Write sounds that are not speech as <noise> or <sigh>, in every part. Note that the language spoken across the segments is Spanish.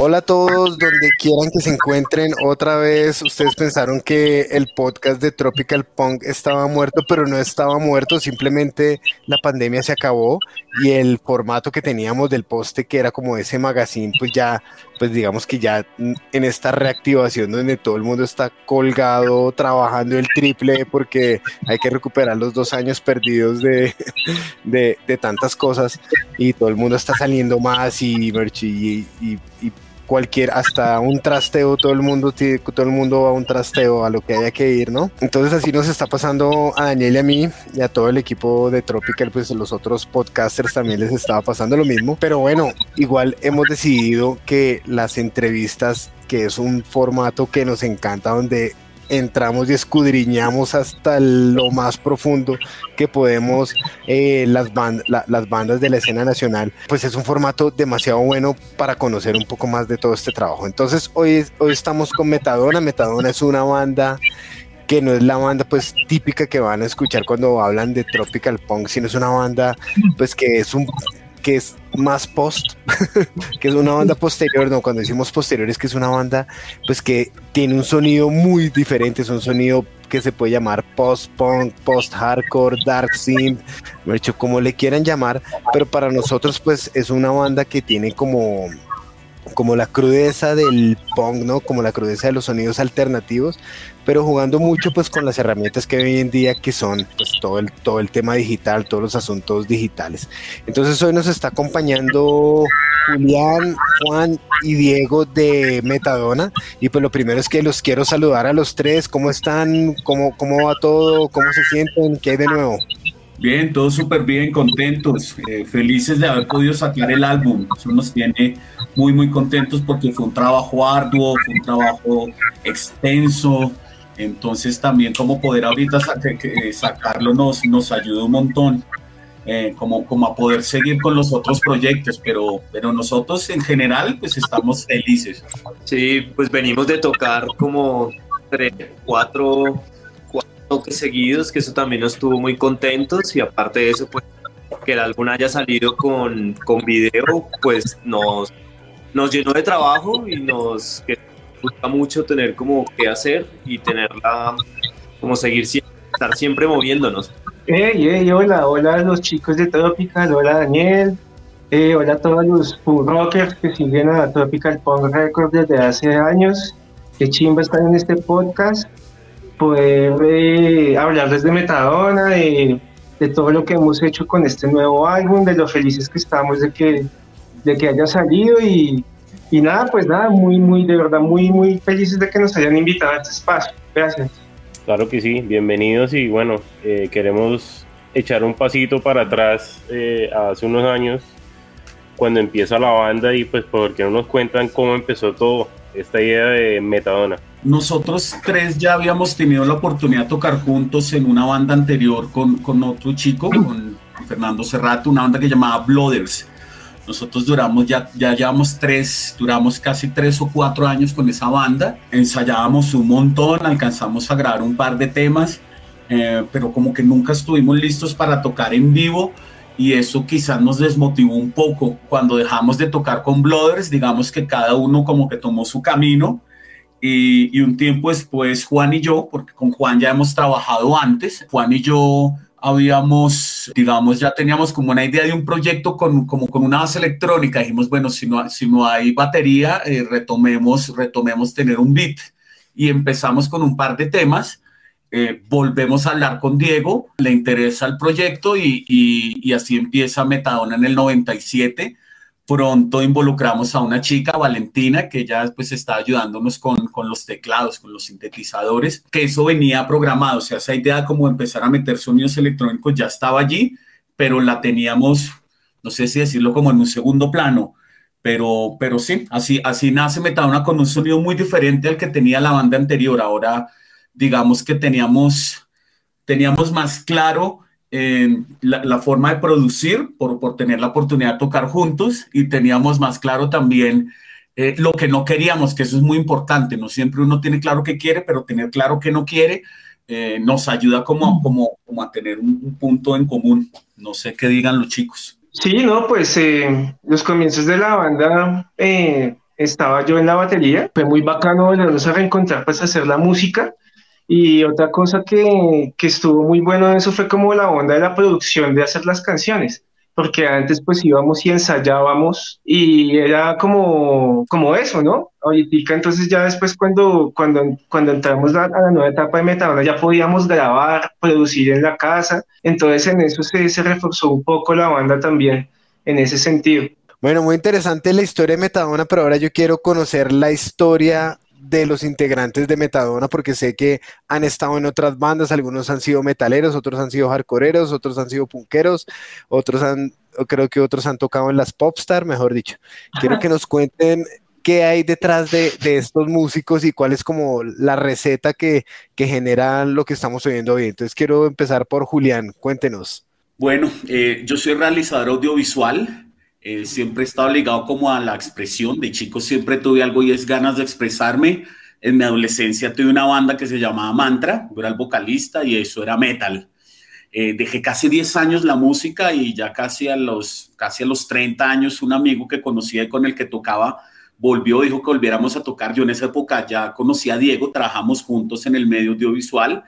Hola a todos, donde quieran que se encuentren. Otra vez, ustedes pensaron que el podcast de Tropical Punk estaba muerto, pero no estaba muerto, simplemente la pandemia se acabó y el formato que teníamos del poste, que era como ese magazine, pues ya, pues digamos que ya en esta reactivación donde todo el mundo está colgado, trabajando el triple, porque hay que recuperar los dos años perdidos de, de, tantas cosas y todo el mundo está saliendo más y, y, y, y cualquier, hasta un trasteo, todo el mundo todo el mundo va a un trasteo, a lo que haya que ir, ¿no? Entonces así nos está pasando a Daniel y a mí y a todo el equipo de Tropical, pues los otros podcasters también les estaba pasando lo mismo, pero bueno, igual hemos decidido que las entrevistas que es un formato que nos encanta donde entramos y escudriñamos hasta lo más profundo que podemos eh, las, las bandas de la escena nacional, pues es un formato demasiado bueno para conocer un poco más de todo este trabajo. Entonces hoy, hoy estamos con Metadona. Metadona es una banda que no es la banda pues típica que van a escuchar cuando hablan de Tropical Punk, sino es una banda pues que es un que es más post, <laughs> que es una banda posterior, no, cuando decimos posterior es que es una banda pues que tiene un sonido muy diferente, es un sonido que se puede llamar post-punk, post-hardcore, dark synth, como le quieran llamar, pero para nosotros pues es una banda que tiene como como la crudeza del punk, ¿no? Como la crudeza de los sonidos alternativos, pero jugando mucho pues con las herramientas que hoy en día que son pues todo el, todo el tema digital, todos los asuntos digitales. Entonces hoy nos está acompañando Julián, Juan y Diego de Metadona y pues lo primero es que los quiero saludar a los tres, ¿cómo están? ¿Cómo, cómo va todo? ¿Cómo se sienten? ¿Qué hay de nuevo? Bien, todos súper bien, contentos, eh, felices de haber podido sacar el álbum. Eso nos tiene muy, muy contentos porque fue un trabajo arduo, fue un trabajo extenso. Entonces también como poder ahorita eh, sacarlo nos, nos ayuda un montón, eh, como, como a poder seguir con los otros proyectos, pero, pero nosotros en general pues estamos felices. Sí, pues venimos de tocar como tres, cuatro toques seguidos, que eso también nos tuvo muy contentos y aparte de eso, pues que el álbum haya salido con, con video, pues nos, nos llenó de trabajo y nos gusta mucho tener como que hacer y tenerla, como seguir estar siempre moviéndonos. Hey, hey, hola, hola a los chicos de Tropical, hola Daniel, eh, hola a todos los punk rockers que siguen a Tropical Punk Records desde hace años. Qué chimba estar en este podcast poder eh, hablarles de Metadona, de, todo lo que hemos hecho con este nuevo álbum, de lo felices que estamos de que, de que haya salido y, y nada, pues nada, muy, muy, de verdad, muy, muy felices de que nos hayan invitado a este espacio. Gracias. Claro que sí, bienvenidos y bueno, eh, queremos echar un pasito para atrás eh, hace unos años cuando empieza la banda y pues porque no nos cuentan cómo empezó todo esta idea de Metadona. Nosotros tres ya habíamos tenido la oportunidad de tocar juntos en una banda anterior con, con otro chico, con Fernando Serrato, una banda que llamaba Blooders. Nosotros duramos, ya, ya llevamos tres, duramos casi tres o cuatro años con esa banda. Ensayábamos un montón, alcanzamos a grabar un par de temas, eh, pero como que nunca estuvimos listos para tocar en vivo y eso quizás nos desmotivó un poco. Cuando dejamos de tocar con Blooders, digamos que cada uno como que tomó su camino y, un tiempo después Juan y yo, porque con Juan ya hemos trabajado antes, Juan y yo habíamos, digamos, ya teníamos como una idea de un proyecto con, como con una base electrónica. Dijimos, bueno, si no, si no hay batería, eh, retomemos, retomemos tener un beat. Y empezamos con un par de temas. Eh, volvemos a hablar con Diego, le interesa el proyecto y, y, y así empieza Metadona en el 97 pronto involucramos a una chica, Valentina, que ya pues está ayudándonos con, con, los teclados, con los sintetizadores, que eso venía programado, o sea, esa idea como empezar a meter sonidos electrónicos ya estaba allí, pero la teníamos, no sé si decirlo como en un segundo plano, pero, pero sí, así, así nace Metadona con un sonido muy diferente al que tenía la banda anterior. Ahora, digamos que teníamos, teníamos más claro la, forma de producir por, por tener la oportunidad de tocar juntos y teníamos más claro también eh, lo que no queríamos, que eso es muy importante. No siempre uno tiene claro qué quiere, pero tener claro qué no quiere eh, nos ayuda como, como, como a tener un, punto en común. No sé qué digan los chicos. Sí, no, pues eh, los comienzos de la banda estaba yo en la batería. Fue muy bacano volvernos a reencontrar, pues hacer la música. Y otra cosa que, que estuvo muy bueno en eso fue como la onda de la producción de hacer las canciones porque antes pues íbamos y ensayábamos y era como, como eso, ¿no? Ahorita entonces ya después cuando, cuando, cuando entramos a, la nueva etapa de Metadona ya podíamos grabar, producir en la casa, entonces en eso se, se reforzó un poco la banda también, en ese sentido. Bueno, muy interesante la historia de Metadona, pero ahora yo quiero conocer la historia de los integrantes de Metadona, porque sé que han estado en otras bandas, algunos han sido metaleros, otros han sido hardcoreeros, otros han sido punqueros, otros han, creo que otros han tocado en las popstar, mejor dicho. Quiero que nos cuenten qué hay detrás de, estos músicos y cuál es como la receta que, que genera lo que estamos oyendo hoy. Entonces quiero empezar por Julián, cuéntenos. Bueno, eh, yo soy realizador audiovisual, siempre he estado ligado como a la expresión. De chico siempre tuve algo y es ganas de expresarme. En mi adolescencia tuve una banda que se llamaba Mantra, yo era el vocalista y eso era metal. Eh, dejé casi 10 años la música y ya casi a, los, casi a los 30 años un amigo que conocía y con el que tocaba volvió, dijo que volviéramos a tocar. Yo en esa época ya conocía a Diego, trabajamos juntos en el medio audiovisual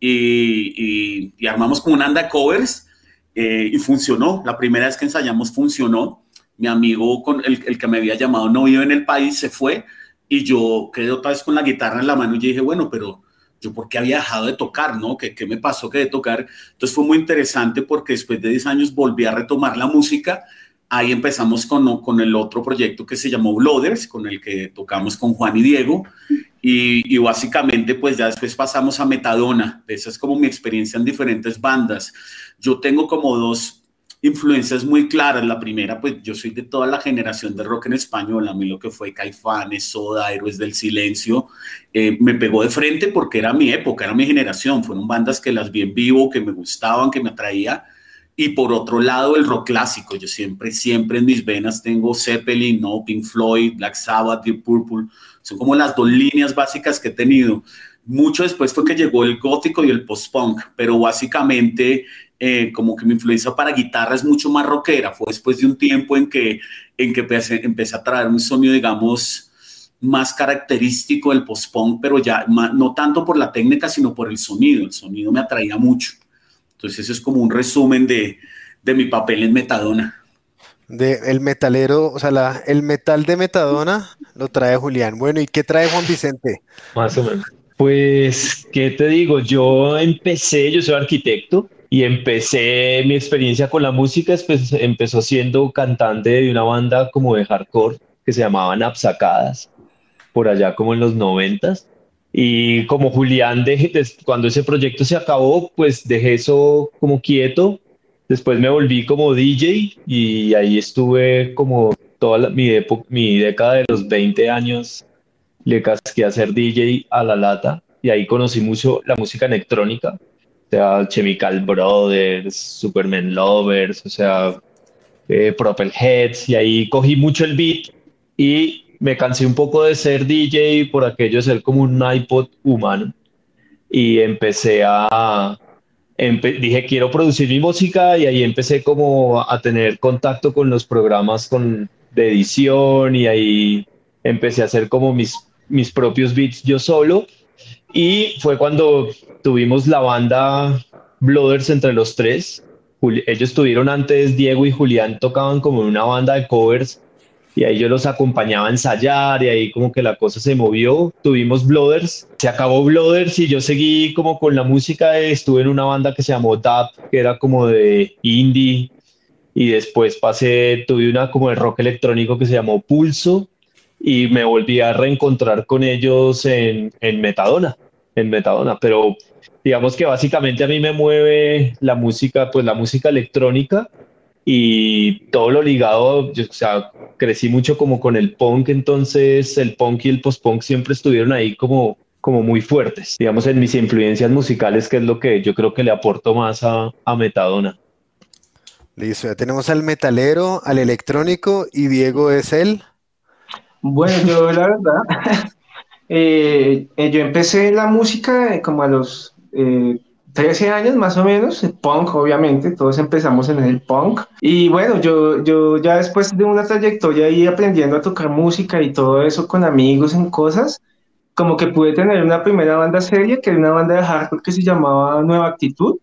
y, y armamos como una anda covers eh, y funcionó. La primera vez que ensayamos funcionó. Mi amigo, con el, el, que me había llamado no vive en el país, se fue y yo quedé otra vez con la guitarra en la mano y dije, bueno, pero yo por qué había dejado de tocar, ¿no? ¿Qué, ¿Qué, me pasó que de tocar? Entonces fue muy interesante porque después de 10 años volví a retomar la música. Ahí empezamos con, con el otro proyecto que se llamó Blooders, con el que tocamos con Juan y Diego. Y, básicamente pues ya después pasamos a Metadona. Esa es como mi experiencia en diferentes bandas yo tengo como dos influencias muy claras. La primera, pues yo soy de toda la generación de rock en español. A mí lo que fue Caifanes, Soda, Héroes del Silencio, eh, me pegó de frente porque era mi época, era mi generación. Fueron bandas que las vi en vivo, que me gustaban, que me atraía. Y por otro lado, el rock clásico. Yo siempre, siempre en mis venas tengo Zeppelin, Pink Floyd, Black Sabbath, Deep Purple. Son como las dos líneas básicas que he tenido. Mucho después fue que llegó el gótico y el post-punk, pero básicamente eh, como que mi influencia para guitarra es mucho más rockera. Fue después de un tiempo en que, en que empecé, empecé a traer un sonido, digamos, más característico del post-punk, pero ya no tanto por la técnica, sino por el sonido. El sonido me atraía mucho. Entonces, eso es como un resumen de, de mi papel en Metadona. De el metalero, o sea, la, el metal de Metadona lo trae Julián. Bueno, ¿y qué trae Juan Vicente? Más o menos. Pues, ¿qué te digo? Yo empecé, yo soy arquitecto, y empecé mi experiencia con la música, pues empezó siendo cantante de una banda como de hardcore que se llamaban Absacadas, por allá como en los noventas. Y como Julián, dejé, cuando ese proyecto se acabó, pues dejé eso como quieto. Después me volví como DJ y ahí estuve como toda mi, mi década de los 20 años. Le casqué a ser DJ a la lata y ahí conocí mucho la música electrónica sea, Chemical Brothers, Superman Lovers, o sea, eh, Heads, y ahí cogí mucho el beat y me cansé un poco de ser DJ por aquello de ser como un iPod humano y empecé a, dije quiero producir mi música y ahí empecé como a tener contacto con los programas con, de edición y ahí empecé a hacer como mis, mis propios beats yo solo y fue cuando tuvimos la banda Blooders entre los tres. Ellos tuvieron antes, Diego y Julián tocaban como una banda de covers y ahí yo los acompañaba a ensayar y ahí como que la cosa se movió. Tuvimos Blooders, se acabó Blooders y yo seguí como con la música. Estuve en una banda que se llamó DAP, que era como de indie y después pasé, tuve una como de rock electrónico que se llamó Pulso y me volví a reencontrar con ellos en, en Metadona, en Metadona, pero digamos que básicamente a mí me mueve la música, pues la música electrónica y todo lo ligado, yo, o sea, crecí mucho como con el punk, entonces el punk y el post-punk siempre estuvieron ahí como, como muy fuertes, digamos, en mis influencias musicales, que es lo que yo creo que le aporto más a, a Metadona. Listo, ya tenemos al metalero, al electrónico y Diego es él. Bueno, yo la verdad, <laughs> eh, yo empecé la música como a los 13 años más o menos, punk obviamente, todos empezamos en el punk. Y bueno, yo, yo ya después de una trayectoria ahí aprendiendo a tocar música y todo eso con amigos en cosas, como que pude tener una primera banda seria, que era una banda de hardcore que se llamaba Nueva Actitud.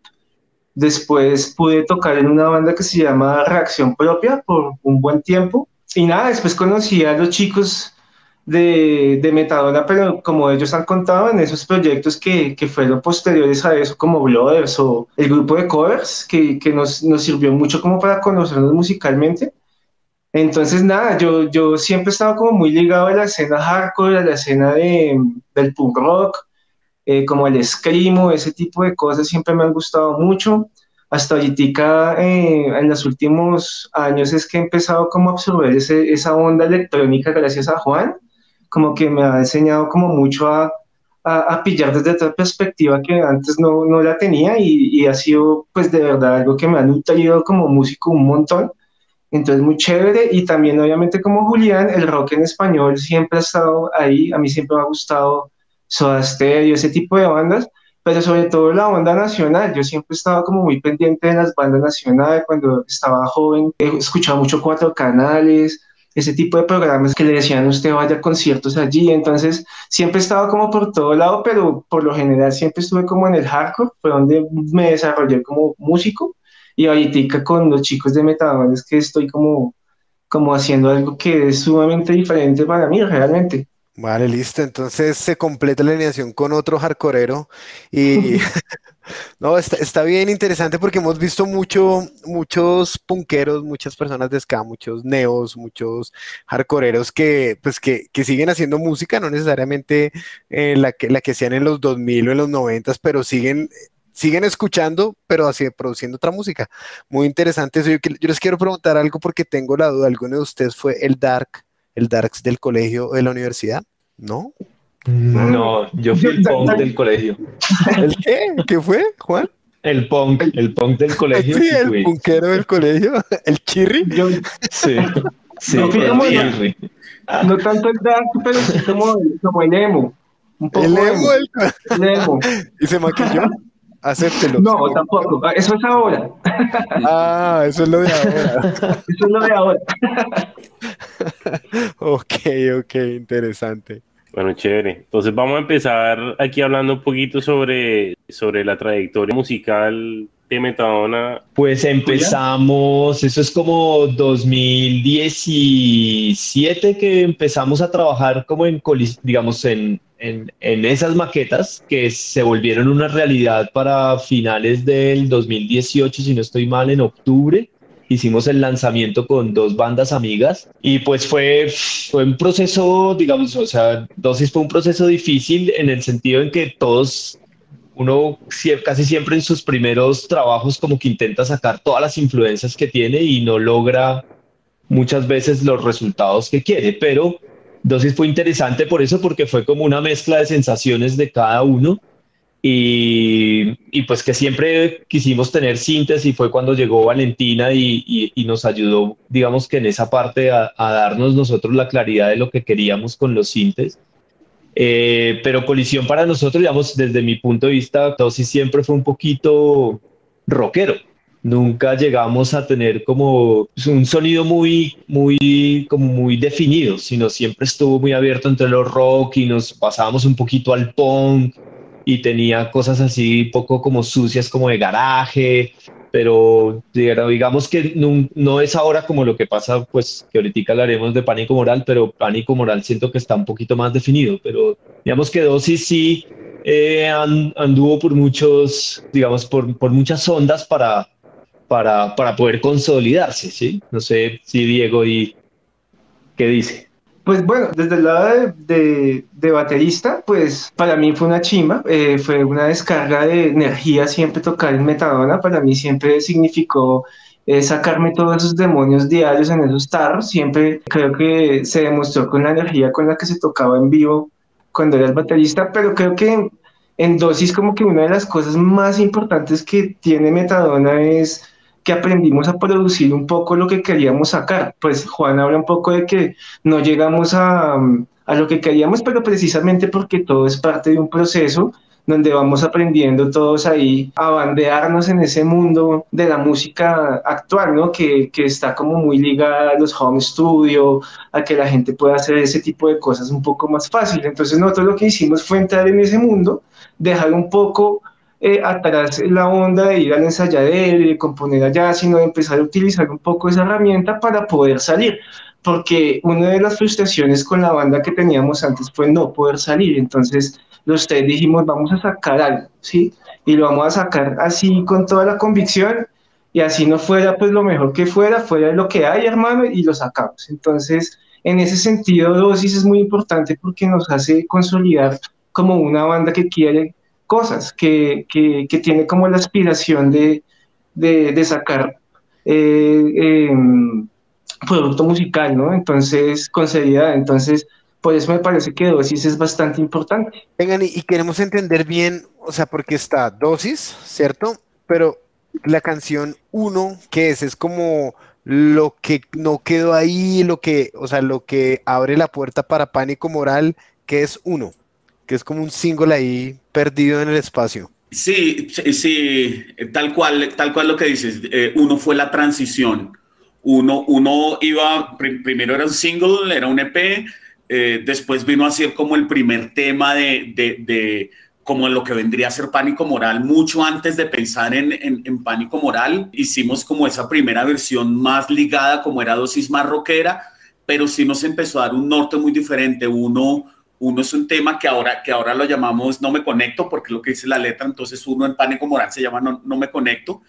Después pude tocar en una banda que se llama Reacción Propia por un buen tiempo. Y nada, después conocí a los chicos de, de Metadona, pero como ellos han contado en esos proyectos que, que fueron posteriores a eso, como Blooders o el grupo de covers, que, que nos, nos, sirvió mucho como para conocernos musicalmente. Entonces, nada, yo, yo siempre he estado como muy ligado a la escena hardcore, a la escena de, del punk rock, eh, como el screamo, ese tipo de cosas siempre me han gustado mucho. Hasta ahorita, eh, en los últimos años, es que he empezado como a absorber ese, esa onda electrónica gracias a Juan como que me ha enseñado como mucho a, a, pillar desde otra perspectiva que antes no, no la tenía y, y, ha sido pues de verdad algo que me ha nutrido como músico un montón. Entonces muy chévere. Y también obviamente como Julián, el rock en español siempre ha estado ahí, a mí siempre me ha gustado Soda Stereo, ese tipo de bandas, pero sobre todo la banda nacional, yo siempre he estado como muy pendiente de las bandas nacionales, cuando estaba joven, he escuchado mucho Cuatro Canales, ese tipo de programas que le decían usted vaya a conciertos allí, entonces siempre he estado como por todo lado, pero por lo general siempre estuve como en el hardcore, fue donde me desarrollé como músico y ahorita con los chicos de Metadona es que estoy como, como haciendo algo que es sumamente diferente para mí realmente. Vale, listo. Entonces se completa la alineación con otro hardcoreero y <laughs> <laughs> no, está, está, bien interesante porque hemos visto mucho, muchos punqueros, muchas personas de ska, muchos neos, muchos hardcoreeros que, pues, que, que siguen haciendo música, no necesariamente eh, la, que, la que sean en los 2000 o en los 90, pero siguen siguen escuchando, pero así produciendo otra música. Muy interesante eso. Yo, yo, les quiero preguntar algo porque tengo la duda. ¿Alguno de ustedes fue el Dark el Darks del colegio o de la universidad? ¿No? No, yo fui el punk del colegio. ¿El qué? ¿Qué fue, Juan? El punk, el punk del colegio. Sí, el punkero del colegio. ¿El chirri? Yo, sí, sí, no, el como chirri. No tanto el dark, pero sí como, como el emo. Un poco El emo, el... el emo. <laughs> ¿Y se maquilló? Acéptelo. No, tampoco. Eso es ahora. Ah, eso es lo de ahora. Eso es lo de ahora. <laughs> ok, ok, interesante. Bueno, chévere. Entonces vamos a empezar aquí hablando un poquito sobre, sobre la trayectoria musical de Metadona. Pues empezamos, eso es como 2017 que empezamos a trabajar como en, digamos, en, en, en, esas maquetas que se volvieron una realidad para finales del 2018, si no estoy mal, en octubre. Hicimos el lanzamiento con dos bandas amigas y pues fue, fue un proceso, digamos, o sea, Dosis fue un proceso difícil en el sentido en que todos, uno casi siempre en sus primeros trabajos como que intenta sacar todas las influencias que tiene y no logra muchas veces los resultados que quiere, pero Dosis fue interesante por eso, porque fue como una mezcla de sensaciones de cada uno y, y pues que siempre quisimos tener síntesis fue cuando llegó Valentina y, y, y nos ayudó, digamos que en esa parte a, a, darnos nosotros la claridad de lo que queríamos con los síntesis. Eh, pero Colisión para nosotros, digamos, desde mi punto de vista, Dosis siempre fue un poquito rockero nunca llegamos a tener como un sonido muy, muy, como muy definido, sino siempre estuvo muy abierto entre los rock y nos pasábamos un poquito al punk y tenía cosas así poco como sucias como de garaje, pero digamos que no, es ahora como lo que pasa, pues que ahorita hablaremos de pánico moral, pero pánico moral siento que está un poquito más definido, pero digamos que dosis sí eh, anduvo por muchos, digamos, por, por muchas ondas para, para, para poder consolidarse, ¿sí? No sé si Diego y qué dice. Pues bueno, desde el lado de, de, de baterista, pues para mí fue una chima, eh, fue una descarga de energía siempre tocar en Metadona, para mí siempre significó eh, sacarme todos esos demonios diarios en esos tarros, siempre creo que se demostró con la energía con la que se tocaba en vivo cuando eras baterista, pero creo que en dosis como que una de las cosas más importantes que tiene Metadona es que aprendimos a producir un poco lo que queríamos sacar. Pues Juan habla un poco de que no llegamos a, a lo que queríamos, pero precisamente porque todo es parte de un proceso, donde vamos aprendiendo todos ahí a bandearnos en ese mundo de la música actual, ¿no? Que, que está como muy ligada a los home studio, a que la gente pueda hacer ese tipo de cosas un poco más fácil. Entonces nosotros lo que hicimos fue entrar en ese mundo, dejar un poco eh, atrás la onda de ir al ensayadero y de componer allá, sino de empezar a utilizar un poco esa herramienta para poder salir porque una de las frustraciones con la banda que teníamos antes fue no poder salir. Entonces, los tres dijimos, vamos a sacar algo, ¿sí? Y lo vamos a sacar así con toda la convicción y así no fuera pues lo mejor que fuera, fuera lo que hay, hermano, y lo sacamos. Entonces, en ese sentido, Dosis es muy importante porque nos hace consolidar como una banda que quiere cosas, que, que, tiene como la aspiración de, de, sacar eh, eh, producto musical, ¿no? Entonces, con seriedad, entonces, por eso me parece que dosis es bastante importante. Vengan, y, queremos entender bien, o sea, porque está dosis, ¿cierto? Pero la canción 1, ¿qué es? Es como lo que no quedó ahí, lo que, o sea, lo que abre la puerta para pánico moral, que es uno, que es como un single ahí perdido en el espacio. Sí, sí, tal cual, tal cual lo que dices. Eh, uno fue la transición uno, uno iba, primero era un single, era un EP, eh, después vino a ser como el primer tema de, de, de, como lo que vendría a ser Pánico Moral. Mucho antes de pensar en, en, Pánico Moral, hicimos como esa primera versión más ligada, como era dosis más rockera, pero sí nos empezó a dar un norte muy diferente. Uno, uno es un tema que ahora, que ahora lo llamamos No me conecto, porque es lo que dice la letra, entonces uno en Pánico Moral se llama No, no me conecto.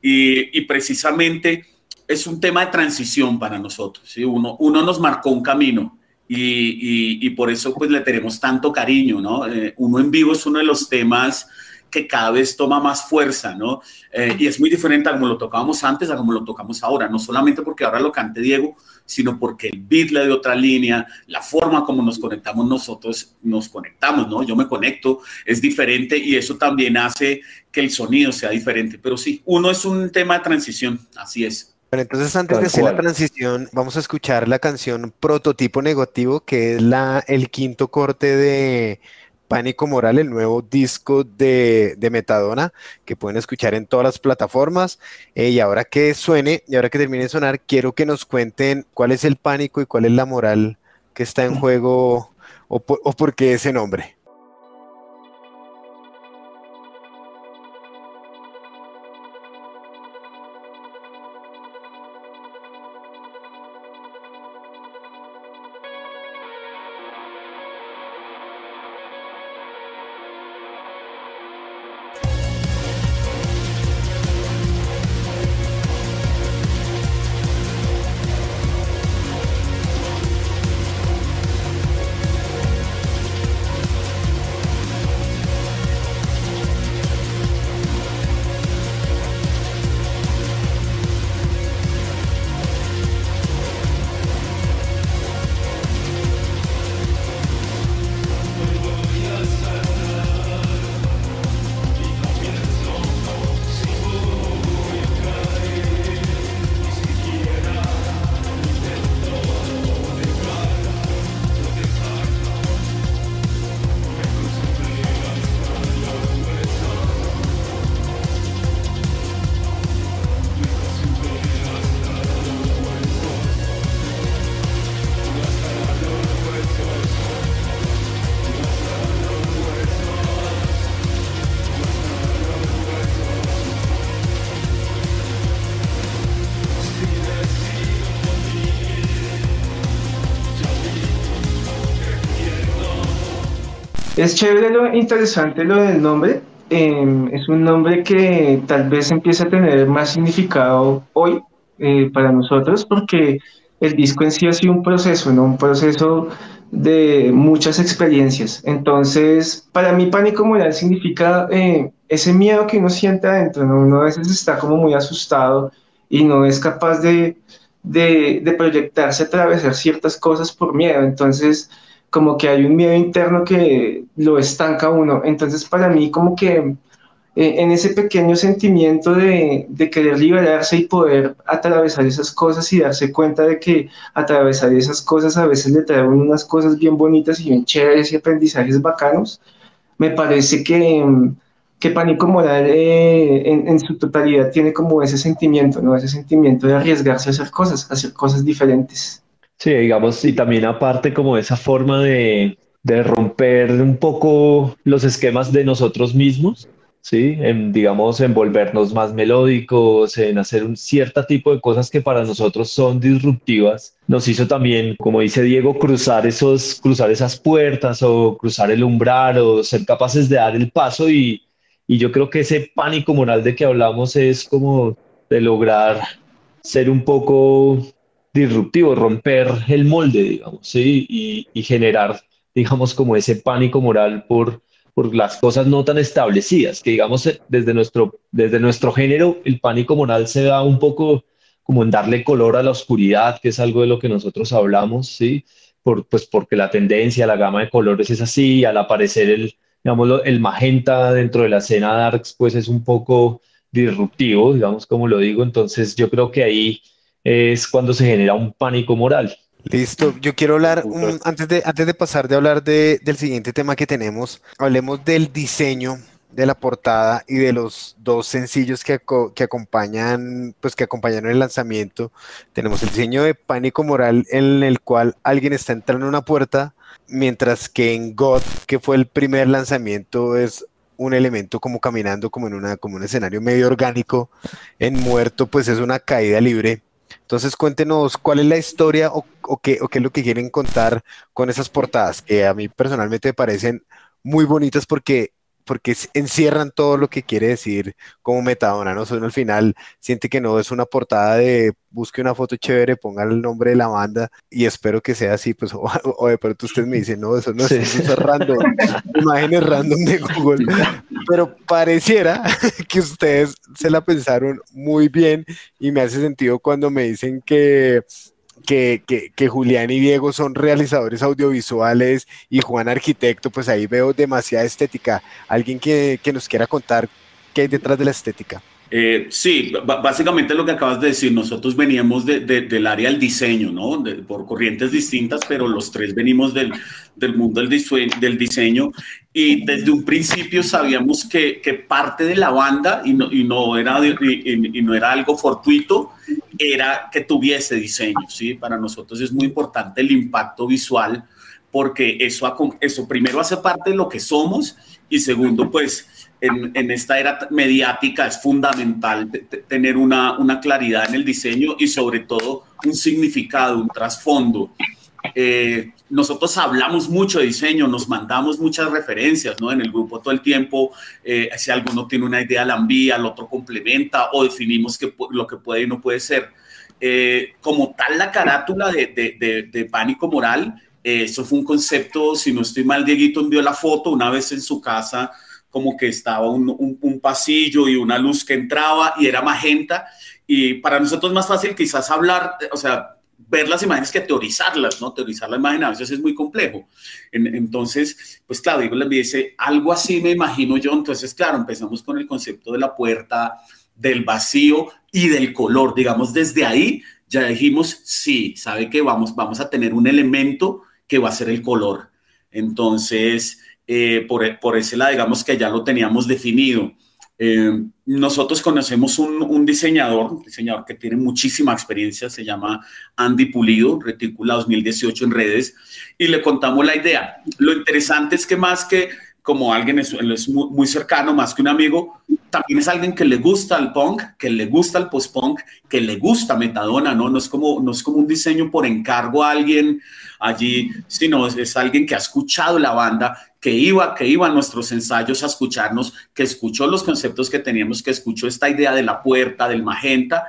Y, y precisamente es un tema de transición para nosotros. ¿sí? Uno, uno nos marcó un camino y, y, por eso pues le tenemos tanto cariño. ¿no? Eh, uno en vivo es uno de los temas que cada vez toma más fuerza, ¿no? Eh, y es muy diferente a como lo tocábamos antes a como lo tocamos ahora, no solamente porque ahora lo cante Diego, sino porque el beat le de otra línea, la forma como nos conectamos nosotros, nos conectamos, ¿no? Yo me conecto, es diferente y eso también hace que el sonido sea diferente. Pero sí, uno es un tema de transición, así es. Bueno, entonces antes de hacer la transición, vamos a escuchar la canción Prototipo Negativo, que es la, el quinto corte de Pánico Moral, el nuevo disco de, Metadona, que pueden escuchar en todas las plataformas. Eh, y ahora que suene, y ahora que termine de sonar, quiero que nos cuenten cuál es el pánico y cuál es la moral que está en juego o por qué ese nombre. Es chévere lo interesante lo del nombre. Em, es un nombre que tal vez empieza a tener más significado hoy eh, para nosotros porque el disco en sí ha sido un proceso, ¿no? Un proceso de muchas experiencias. Entonces, para mí pánico moral significa eh, ese miedo que uno siente adentro, ¿no? Uno a veces está como muy asustado y no es capaz de, de, proyectarse atravesar ciertas cosas por miedo. Entonces, como que hay un miedo interno que lo estanca uno. Entonces para mí como que eh, en ese pequeño sentimiento de, de, querer liberarse y poder atravesar esas cosas y darse cuenta de que atravesar esas cosas a veces le traen unas cosas bien bonitas y bien chéveres y aprendizajes bacanos, me parece que, que Pánico Moral eh, en, en, su totalidad tiene como ese sentimiento, ¿no? Ese sentimiento de arriesgarse a hacer cosas, a hacer cosas diferentes. Sí, digamos, y también aparte como esa forma de, de romper un poco los esquemas de nosotros mismos, ¿sí? En, digamos, en volvernos más melódicos, en hacer un cierto tipo de cosas que para nosotros son disruptivas. Nos hizo también, como dice Diego, cruzar, esos, cruzar esas puertas o cruzar el umbral o ser capaces de dar el paso y, y yo creo que ese pánico moral de que hablamos es como de lograr ser un poco disruptivo, romper el molde, digamos, ¿sí? y, y generar, digamos, como ese pánico moral por por las cosas no tan establecidas, que digamos eh, desde nuestro, desde nuestro género el pánico moral se da un poco como en darle color a la oscuridad, que es algo de lo que nosotros hablamos, ¿sí? Por, pues porque la tendencia, la gama de colores es así, al aparecer el, digamos, el magenta dentro de la escena darks, pues es un poco disruptivo, digamos como lo digo, entonces yo creo que ahí es cuando se genera un pánico moral. Listo, yo quiero hablar, antes, de, antes de pasar de hablar de, del siguiente tema que tenemos, hablemos del diseño de la portada y de los dos sencillos que, que acompañan, pues que acompañaron el lanzamiento. Tenemos el diseño de Pánico Moral en el cual alguien está entrando en una puerta, mientras que en God, que fue el primer lanzamiento, es un elemento como caminando como en una, como un escenario medio orgánico. En Muerto, pues es una caída libre entonces cuéntenos cuál es la historia o, qué, o qué es lo que quieren contar con esas portadas, que a mí personalmente me parecen muy bonitas porque porque encierran todo lo que quiere decir como metadona, ¿no? Uno al final siente que no es una portada de busque una foto chévere, ponga el nombre de la banda y espero que sea así, pues, <laughs> o, de pronto usted me dice, no, eso no es, eso es random, imágenes random de Google, pero pareciera <laughs> que ustedes se la pensaron muy bien y me hace sentido cuando me dicen que que, que, Julián y Diego son realizadores audiovisuales y Juan arquitecto, pues ahí veo demasiada estética. ¿Alguien que, que nos quiera contar qué hay detrás de la estética? Eh, sí, básicamente lo que acabas de decir, nosotros veníamos de, del área del diseño, ¿no? por corrientes distintas, pero los tres venimos del, del mundo del, del, diseño y desde un principio sabíamos que, que parte de la banda, y no, y no era, y, y, no era algo fortuito, era que tuviese diseño, ¿sí? Para nosotros es muy importante el impacto visual porque eso, eso primero hace parte de lo que somos y segundo, pues en, esta era mediática es fundamental tener una, una, claridad en el diseño y sobre todo un significado, un trasfondo. Eh, nosotros hablamos mucho de diseño, nos mandamos muchas referencias ¿no? en el grupo todo el tiempo. Eh, si alguno tiene una idea, la envía, el otro complementa o definimos que, lo que puede y no puede ser. Eh, como tal, la carátula de, de, de, pánico moral, eso fue un concepto, si no estoy mal, Dieguito envió la foto una vez en su casa como que estaba un, un, pasillo y una luz que entraba y era magenta. Y para nosotros es más fácil quizás hablar, o sea, ver las imágenes que teorizarlas, ¿no? Teorizar la imagen a veces es muy complejo. entonces, pues claro, digo, le dice, algo así me imagino yo. Entonces, claro, empezamos con el concepto de la puerta, del vacío y del color. Digamos, desde ahí ya dijimos, sí, sabe que vamos, vamos a tener un elemento que va a ser el color. Entonces, eh, por, por, ese lado, digamos que ya lo teníamos definido. Eh, nosotros conocemos un, un, diseñador, un diseñador que tiene muchísima experiencia, se llama Andy Pulido, Retícula 2018 en redes, y le contamos la idea. Lo interesante es que más que como alguien es, muy, cercano, más que un amigo, también es alguien que le gusta el punk, que le gusta el post-punk, que le gusta Metadona, ¿no? No es, como, no es como un diseño por encargo a alguien allí, sino es, es alguien que ha escuchado la banda, que iba, que iba a nuestros ensayos a escucharnos, que escuchó los conceptos que teníamos, que escuchó esta idea de la puerta, del magenta,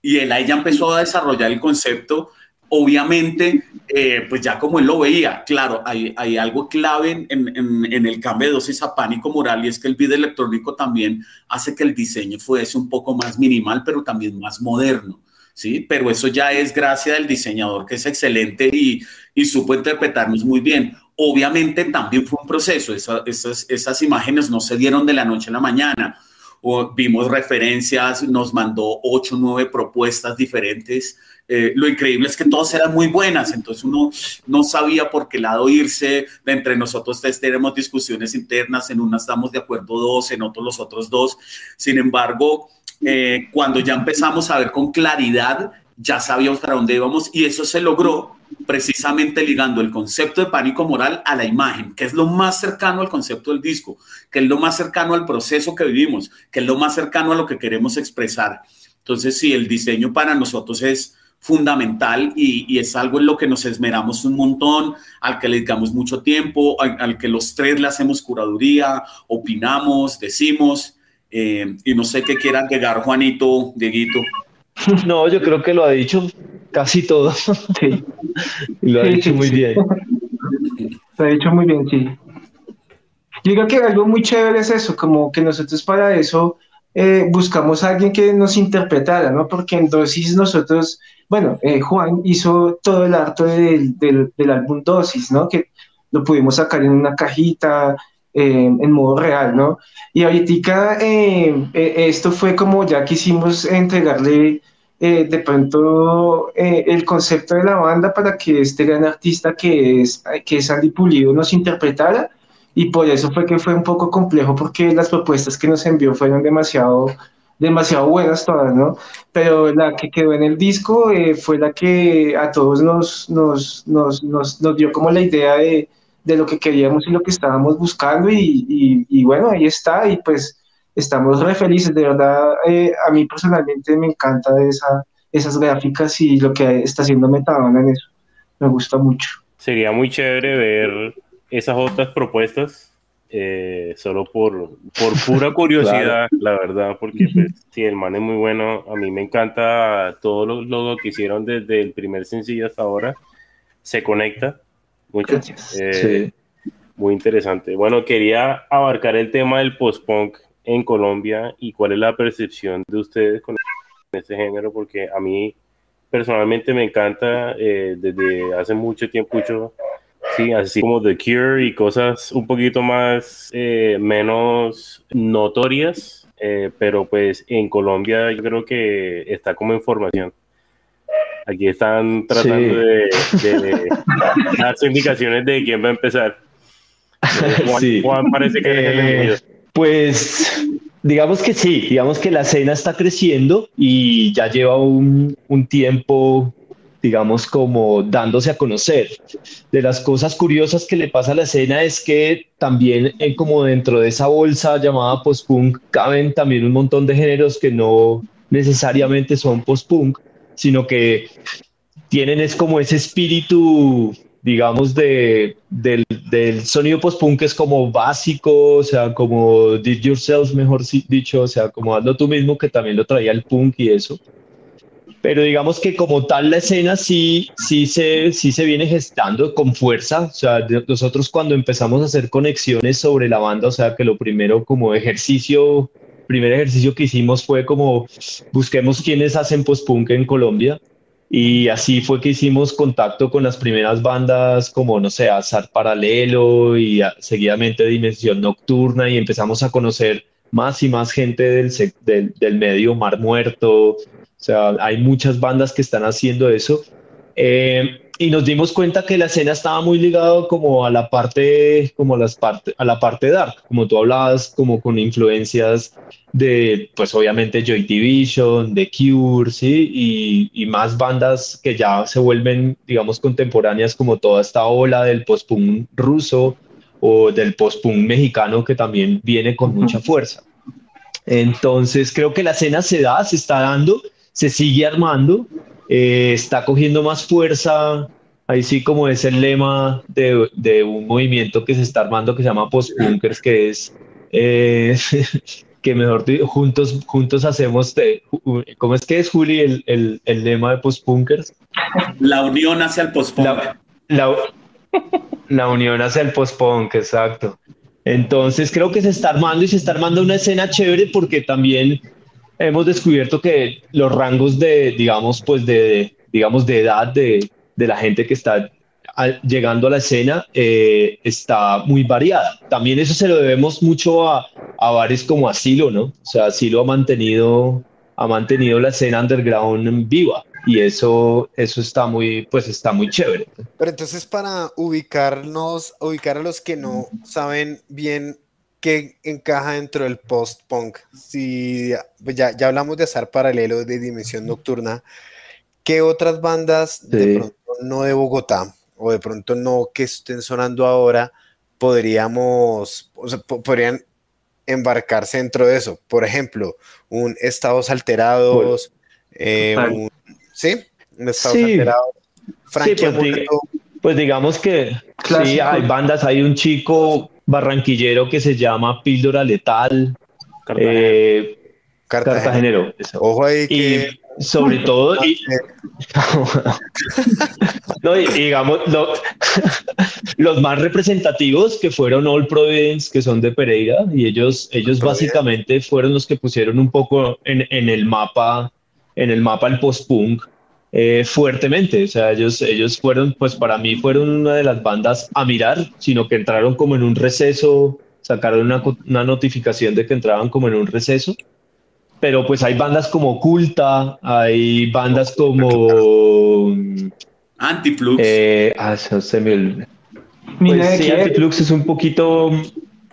y él ahí ya empezó a desarrollar el concepto. Obviamente, eh, pues ya como él lo veía, claro, hay, hay algo clave en, en, el cambio de dosis a pánico moral y es que el video electrónico también hace que el diseño fuese un poco más minimal, pero también más moderno. ¿sí? Pero eso ya es gracia del diseñador, que es excelente y, y supo interpretarnos muy bien. Obviamente también fue un proceso, esas, esas imágenes no se dieron de la noche a la mañana. vimos referencias, nos mandó ocho, nueve propuestas diferentes. Eh, lo increíble es que todas eran muy buenas, entonces uno no sabía por qué lado irse. Entre nosotros tenemos discusiones internas, en una estamos de acuerdo dos, en otros los otros dos. Sin embargo, eh, cuando ya empezamos a ver con claridad, ya sabíamos para dónde íbamos y eso se logró precisamente ligando el concepto de pánico moral a la imagen, que es lo más cercano al concepto del disco, que es lo más cercano al proceso que vivimos, que es lo más cercano a lo que queremos expresar. Entonces, sí, el diseño para nosotros es fundamental y, es algo en lo que nos esmeramos un montón, al que le dedicamos mucho tiempo, al, que los tres le hacemos curaduría, opinamos, decimos, eh, y no sé qué quiera agregar Juanito, Dieguito. No, yo creo que lo ha dicho casi todo. Sí. <laughs> lo ha dicho muy bien. Lo ha dicho muy bien, sí. Yo creo que algo muy chévere es eso, como que nosotros para eso eh, buscamos a alguien que nos interpretara, ¿no? Porque en Dosis nosotros, bueno, eh, Juan hizo todo el arte del, del, álbum Dosis, ¿no? Que lo pudimos sacar en una cajita, en modo real, ¿no? Y ahorita eh, esto fue como ya quisimos entregarle eh, de pronto eh, el concepto de la banda para que este gran artista que es, que es Andy Pulido nos interpretara y por eso fue que fue un poco complejo porque las propuestas que nos envió fueron demasiado demasiado buenas todas, ¿no? Pero la que quedó en el disco eh, fue la que a todos nos, nos, nos, nos, nos dio como la idea de, de, lo que queríamos y lo que estábamos buscando y, y, bueno, ahí está y pues estamos re felices, de verdad, eh, a mí personalmente me encanta esa, esas gráficas y lo que está haciendo Metadona en eso, me gusta mucho. Sería muy chévere ver esas otras propuestas, eh, solo por, por pura <laughs> curiosidad, la verdad, porque pues, sí, el man es muy bueno, a mí me encanta todo lo, lo, que hicieron desde el primer sencillo hasta ahora, se conecta mucho. Eh, muy interesante. Bueno, quería abarcar el tema del post-punk en Colombia y cuál es la percepción de ustedes con este género, porque a mí personalmente me encanta eh, desde hace mucho tiempo, sí, así como The Cure y cosas un poquito más, eh, menos notorias, eh, pero pues en Colombia yo creo que está como información. Aquí están tratando de, <laughs> dar indicaciones de quién va a empezar. Juan, parece que es el pues digamos que sí, digamos que la escena está creciendo y ya lleva un, tiempo, digamos, como dándose a conocer. De las cosas curiosas que le pasa a la escena es que también eh, como dentro de esa bolsa llamada post-punk caben también un montón de géneros que no necesariamente son post-punk, sino que tienen es como ese espíritu digamos, de, del, del sonido post-punk es como básico, o sea, como did yourself, mejor dicho, o sea, como hazlo tú mismo, que también lo traía el punk y eso. Pero digamos que como tal la escena sí, sí, se, sí se viene gestando con fuerza. O sea, nosotros cuando empezamos a hacer conexiones sobre la banda, o sea, que lo primero como ejercicio, primer ejercicio que hicimos fue como busquemos quiénes hacen post-punk en Colombia y así fue que hicimos contacto con las primeras bandas como, no sé, Azar Paralelo y seguidamente Dimensión Nocturna y empezamos a conocer más y más gente del, del, del medio Mar Muerto. O sea, hay muchas bandas que están haciendo eso. Eh, y nos dimos cuenta que la escena estaba muy ligado como a la parte, como a, las parte, a la parte dark, como tú hablabas, como con influencias de, pues obviamente Joy Division, de Cure, ¿sí? Y, y, más bandas que ya se vuelven, digamos, contemporáneas, como toda esta ola del post-punk ruso o del post-punk mexicano que también viene con mucha fuerza. Entonces creo que la escena se da, se está dando, se sigue armando eh, está cogiendo más fuerza. Ahí sí, como es el lema de, de un movimiento que se está armando que se llama Postbunkers, que es eh, <laughs> que mejor juntos, juntos hacemos. ¿Cómo es que es, Juli, el, el, el lema de Postbunkers? La unión hacia el postpunk. La, la, la unión hacia el postpunk, exacto. Entonces creo que se está armando y se está armando una escena chévere porque también hemos descubierto que los rangos de, digamos, pues de, digamos, de edad de, de la gente que está llegando a la escena eh, está muy variada. También eso se lo debemos mucho a, a bares como Asilo, ¿no? O sea, Asilo ha mantenido, ha mantenido la escena underground viva y eso, eso está muy, pues está muy chévere. Pero entonces para ubicarnos, ubicar a los que no saben bien qué encaja dentro del post-punk, si ya, ya hablamos de Azar Paralelo, de Dimensión Nocturna, ¿qué otras bandas de pronto no de Bogotá o de pronto no que estén sonando ahora podríamos, o sea, po- podrían embarcarse dentro de eso? Por ejemplo, un Estados Alterados, eh, un, ¿sí? Un Estados Sí. Alterados. Frankie pues, Amuleto. Pues digamos que sí, hay bandas, hay un chico barranquillero que se llama Píldora Letal, Cartagena. eh, Cartagena. Cartagenero. eso. Ojo ahí que Y sobre <laughs> todo, y, <laughs> no, y- y digamos, lo- <laughs> los más representativos que fueron All Providence, que son de Pereira, y ellos, ellos básicamente fueron los que pusieron un poco en, en el mapa, en el mapa el post-punk eh, fuertemente. O sea, ellos, ellos fueron, pues para mí fueron una de las bandas a mirar, sino que entraron como en un receso, sacaron una, una notificación de que entraban como en un receso pero pues hay bandas como Oculta, hay bandas como... Antiflux. Eh, ah, se se me olvidó. Mina Pues de sí, Kiev. Antiflux es un poquito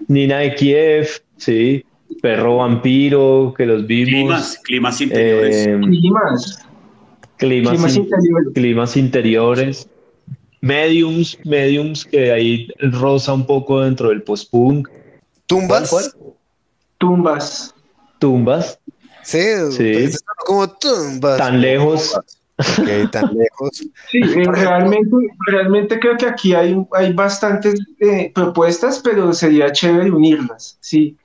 Nina de Kiev, sí, Perro Vampiro, que los vimos. climas, climas interiores. eh, Climas. Climas, Climas in- interiores. climas interiores. Mediums, mediums que ahí rosa un poco dentro del post-punk. tumbas. ¿Cuál, cuál? Tumbas. Tumbas, Sí, Sí. pues, como tumbas. tan lejos. Ok, tan lejos. <laughs> Sí, eh, realmente, realmente creo que aquí hay, hay bastantes eh, propuestas, pero sería chévere unirlas, sí.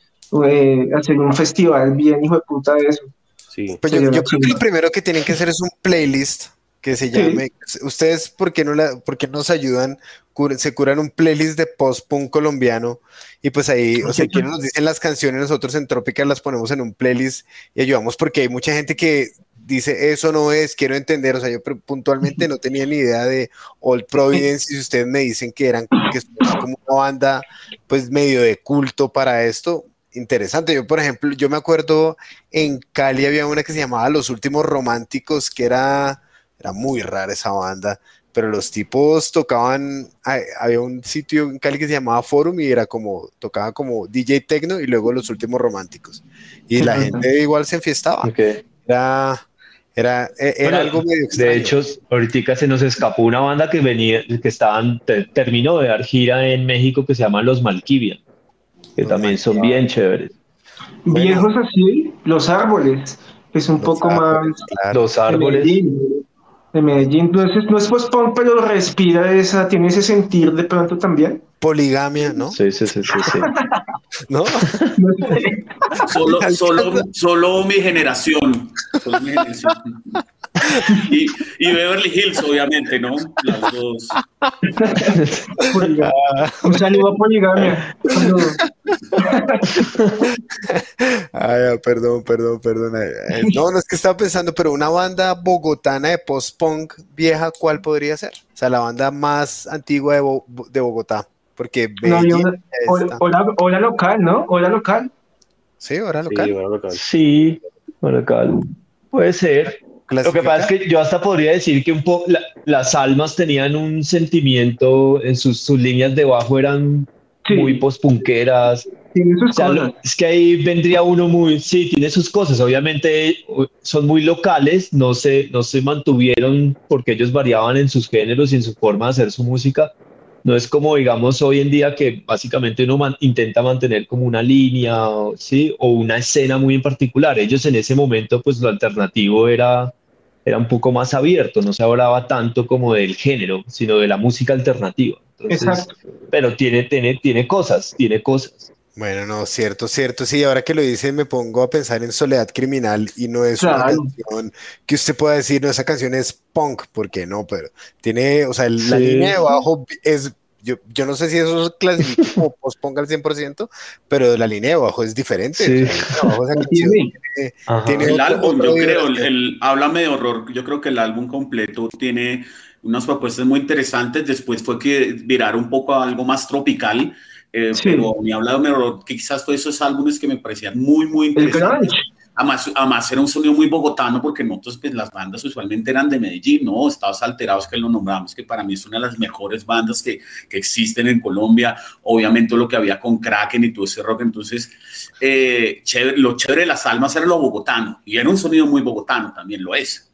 Eh, hacer un festival bien hijo de puta de eso. Sí. Pues yo, creo que lo primero que tienen que hacer es un playlist que se llame. Ustedes, ¿por qué no, la, por qué nos ayudan? Cur- se curan un playlist de post-punk colombiano y pues ahí, o sea, quienes nos dicen las canciones, nosotros en Tropical las ponemos en un playlist y ayudamos porque hay mucha gente que dice eso no es, quiero entender, o sea, yo puntualmente no tenía ni idea de Old Providence y si ustedes me dicen que eran que son como una banda pues medio de culto para esto, interesante. Yo, por ejemplo, yo me acuerdo en Cali había una que se llamaba Los Últimos Románticos, que era, era muy rara esa banda, pero los tipos tocaban, hay- había un sitio en Cali que se llamaba Forum y era como, tocaba como DJ Tecno y luego Los Últimos Románticos. Y la gente igual se enfiestaba. Ok. Era, era, e- era Bueno, algo medio extraño. De hecho, ahorita se nos escapó una banda que venía, que estaban, te- terminó de dar gira en México que se llama Los Malkivian, que también son bien chéveres. Bueno. Viejos así, los árboles, es un Los poco árboles, más claro. Los de árboles. Medellín. De Medellín, entonces no es post-punk, pero respira esa, tiene ese sentir de pronto también. Poligamia, ¿no? Sí, sí, sí, sí, sí. <laughs> ¿No? Solo, solo, solo mi generación. Solo mi generación. <laughs> <laughs> Y, y Beverly Hills, obviamente, ¿no? Las dos. <laughs> Un saludo a Poligamia. Ay, ah, perdón, perdón, perdón. No, no es que estaba pensando, pero una banda bogotana de post-punk vieja, ¿cuál podría ser? O sea, la banda más antigua de, Bo- de Bogotá. Porque No, una- hola, hola- hola local, ¿no? Hola local. Sí, hora Sí, local. bueno, local. Sí, bueno, cal- puede ser. Lo que pasa es que yo hasta podría decir que un poco las almas tenían un sentimiento en sus, sus líneas de bajo eran Sí. muy postpunqueras. Tiene sus O sea, lo- es que ahí vendría uno muy, sí, tiene sus cosas. Obviamente son muy locales, no se, no se mantuvieron porque ellos variaban en sus géneros y en su forma de hacer su música. No es como, digamos, hoy en día que básicamente uno man- intenta mantener como una línea, ¿sí? O una escena muy en particular. Ellos en ese momento, pues lo alternativo era, era un poco más abierto, no se hablaba tanto como del género, sino de la música alternativa. Entonces, Exacto. pero tiene, tiene, tiene cosas, tiene cosas. Bueno, no, cierto, cierto. Sí, ahora que lo dice, me pongo a pensar en Soledad Criminal y no es una canción que usted pueda decir, no, esa canción es punk, porque no, pero tiene, o sea, el- la Sí. línea de bajo es, yo, yo no sé si eso clasifica como post-punk al 100%, pero la línea de bajo es diferente. Sí. O sea, la línea de bajo de esa canción Tiene. tiene- Ajá. tiene El otro- álbum, otro yo creo, el, el- háblame de horror, yo creo que el álbum completo tiene unas propuestas muy interesantes. Después fue que virar un poco a algo más tropical. Eh, Pero me ha hablado que quizás fue esos álbumes que me parecían muy, muy interesantes. Además, además, era un sonido muy bogotano porque nosotros, pues las bandas usualmente eran de Medellín, ¿no? Estados Alterados que lo nombramos, que para mí es una de las mejores bandas que, que existen en Colombia. Obviamente lo que había con Kraken y todo ese rock. Entonces, eh, lo chévere de las almas era lo bogotano y era un sonido muy bogotano, también lo es.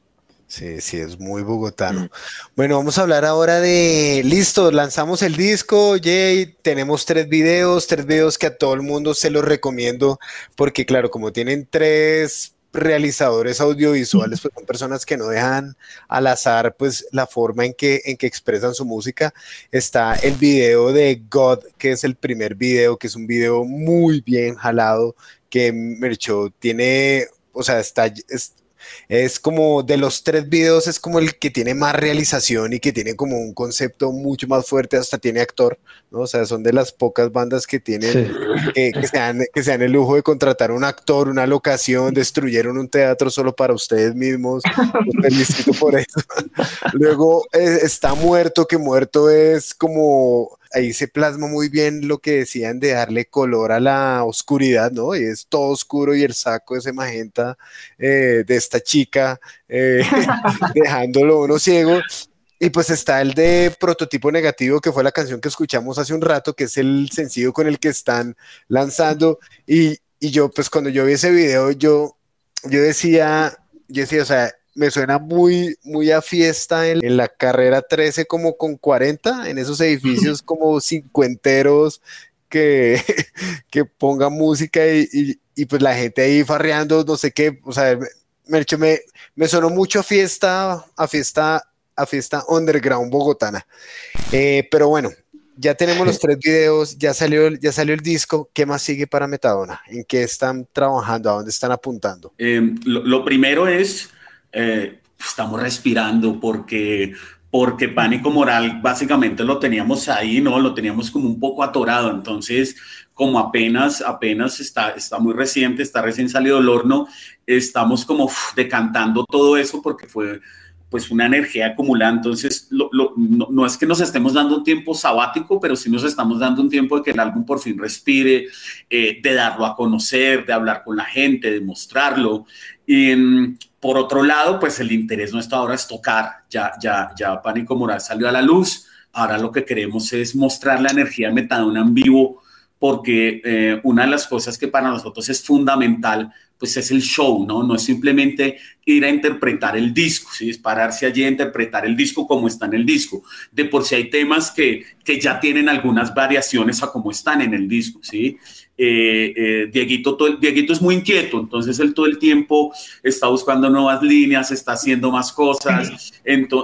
Sí, sí, es muy bogotano. Mm. Bueno, vamos a hablar ahora de, listo, lanzamos el disco, Jay, tenemos tres videos, tres videos que a todo el mundo se los recomiendo, porque claro, como tienen tres realizadores audiovisuales, pues son personas que no dejan al azar pues la forma en que, en que expresan su música. Está el video de God, que es el primer video, que es un video muy bien jalado, que Mercho tiene, o sea, está, es como de los tres videos, es como el que tiene más realización y que tiene como un concepto mucho más fuerte, hasta tiene actor, ¿no? O sea, son de las pocas bandas que tienen, que, se dan, que se dan el lujo de contratar un actor, una locación, destruyeron un teatro solo para ustedes mismos. Los felicito por eso. <laughs> Luego eh, está muerto, que muerto es como ahí se plasma muy bien lo que decían de darle color a la oscuridad, ¿no? Y es todo oscuro y el saco ese magenta eh, de esta chica, eh, <laughs> dejándolo uno ciego. Y pues está el de Prototipo Negativo, que fue la canción que escuchamos hace un rato, que es el sencillo con el que están lanzando. Y, y yo, pues cuando yo vi ese video, yo, yo decía, yo decía, o sea, me suena muy, muy a fiesta en, la carrera 13 como con 40, en esos edificios <laughs> como cincuenteros que, <laughs> que pongan música y, pues la gente ahí farreando, no sé qué, o sea, me, me, me sonó mucho a fiesta, a fiesta, a fiesta underground bogotana. Eh, pero bueno, ya tenemos los <laughs> tres videos, ya salió, ya salió el disco. ¿Qué más sigue para Metadona? ¿En qué están trabajando? ¿A dónde están apuntando? Eh, lo, primero es eh, estamos respirando porque porque pánico moral básicamente lo teníamos ahí, ¿no? Lo teníamos como un poco atorado, entonces como apenas, apenas está, está muy reciente, está recién salido del horno, estamos como decantando todo eso porque fue pues una energía acumulada, entonces no, es que nos estemos dando un tiempo sabático, pero sí nos estamos dando un tiempo de que el álbum por fin respire, eh, de darlo a conocer, de hablar con la gente, de mostrarlo. Y, por otro lado, pues el interés nuestro ahora es tocar. Ya, ya, ya Pánico Moral salió a la luz. Ahora lo que queremos es mostrar la energía Metadona en vivo, porque eh, una de las cosas que para nosotros es fundamental, pues es el show, ¿no? No es simplemente ir a interpretar el disco, ¿sí? Es pararse allí a interpretar el disco como está en el disco. De por sí hay temas que, que ya tienen algunas variaciones a como están en el disco, ¿sí? Eh, eh, Dieguito, todo, Dieguito es muy inquieto, entonces él todo el tiempo está buscando nuevas líneas, está haciendo más cosas,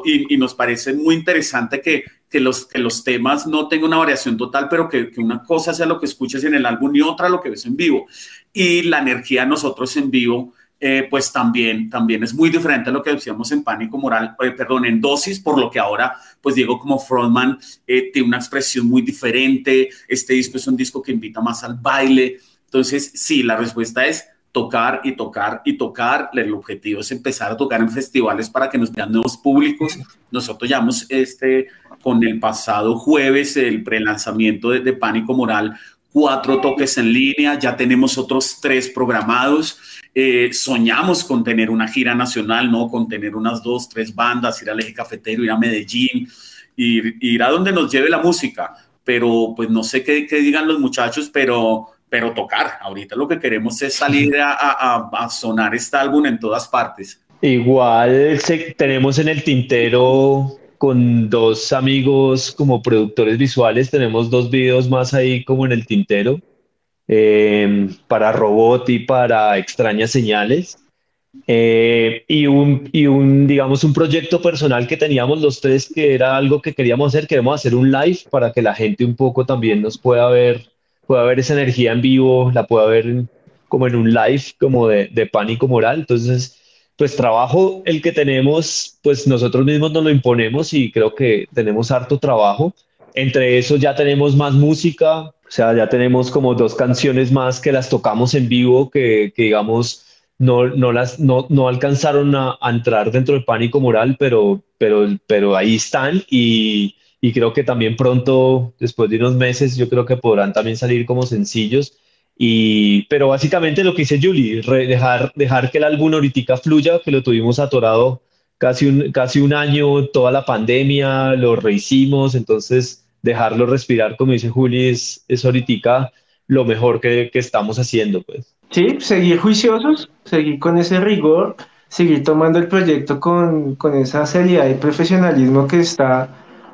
y, nos parece muy interesante que, que, los, que los temas no tengan una variación total, pero que, que, una cosa sea lo que escuches en el álbum y otra lo que ves en vivo. Y la energía de nosotros en vivo eh, pues también, también es muy diferente a lo que decíamos en Pánico Moral, eh, perdón, en Dosis, por lo que ahora, pues Diego como frontman eh, tiene una expresión muy diferente, este disco es un disco que invita más al baile, entonces sí, la respuesta es tocar y tocar y tocar. El objetivo es empezar a tocar en festivales para que nos vean nuevos públicos. Nosotros llamamos este, con el pasado jueves, el prelanzamiento de, de Pánico Moral, cuatro toques en línea, ya tenemos otros tres programados. Eh, soñamos con tener una gira nacional, ¿no? Con tener unas dos, tres bandas, ir al eje cafetero, ir a Medellín, ir, ir a donde nos lleve la música. Pero pues no sé qué, qué digan los muchachos, pero, pero tocar. Ahorita lo que queremos es salir a, a, a sonar este álbum en todas partes. Igual tenemos en el tintero con dos amigos como productores visuales, tenemos dos videos más ahí como en el tintero. Eh, para Robot y para Extrañas Señales. Eh, y, un, y un, digamos, un proyecto personal que teníamos los tres, que era algo que queríamos hacer, queremos hacer un live para que la gente un poco también nos pueda ver, pueda ver esa energía en vivo, la pueda ver como en un live, como de, de pánico moral. Entonces, pues trabajo el que tenemos, pues nosotros mismos nos lo imponemos y creo que tenemos harto trabajo. Entre eso ya tenemos más música, o sea, ya tenemos como dos canciones más que las tocamos en vivo, que, digamos, no, no, las, no, no alcanzaron a, entrar dentro del pánico moral, pero, pero, pero ahí están y, y creo que también pronto, después de unos meses, yo creo que podrán también salir como sencillos. Y, pero básicamente lo que dice Julie, dejar, dejar que el álbum ahorita fluya, que lo tuvimos atorado casi un, casi un año, toda la pandemia, lo rehicimos, entonces dejarlo respirar, como dice Julie, es, es ahorita lo mejor que, que estamos haciendo, pues. Sí, seguir juiciosos, seguir con ese rigor, seguir tomando el proyecto con, con esa seriedad y profesionalismo que está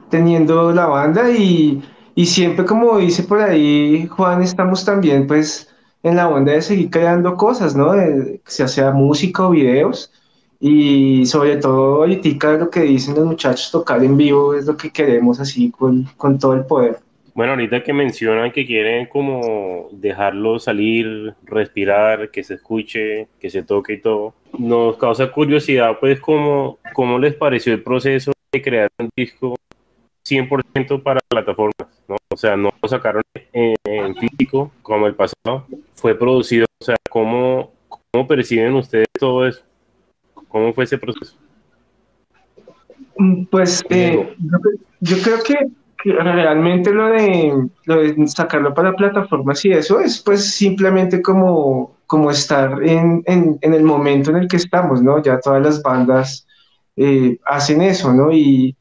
teniendo la banda y, y, siempre como dice por ahí Juan, estamos también pues en la onda de seguir creando cosas, ¿no? De, sea sea música o videos y sobre todo ahorita lo que dicen los muchachos tocar en vivo es lo que queremos así con, con todo el poder. Bueno, ahorita que mencionan que quieren como dejarlo salir, respirar, que se escuche, que se toque y todo, nos causa curiosidad pues cómo, cómo les pareció el proceso de crear un disco 100% para plataformas, ¿no? O sea, no lo sacaron en, físico como el pasado, fue producido, o sea, ¿cómo, ¿cómo perciben ustedes todo eso? ¿Cómo fue ese proceso? Mm, pues eh, yo creo que realmente lo de, lo de sacarlo para plataformas y eso es pues simplemente como, como estar en, en, en el momento en el que estamos, ¿no? Ya todas las bandas eh, hacen eso, ¿no? Y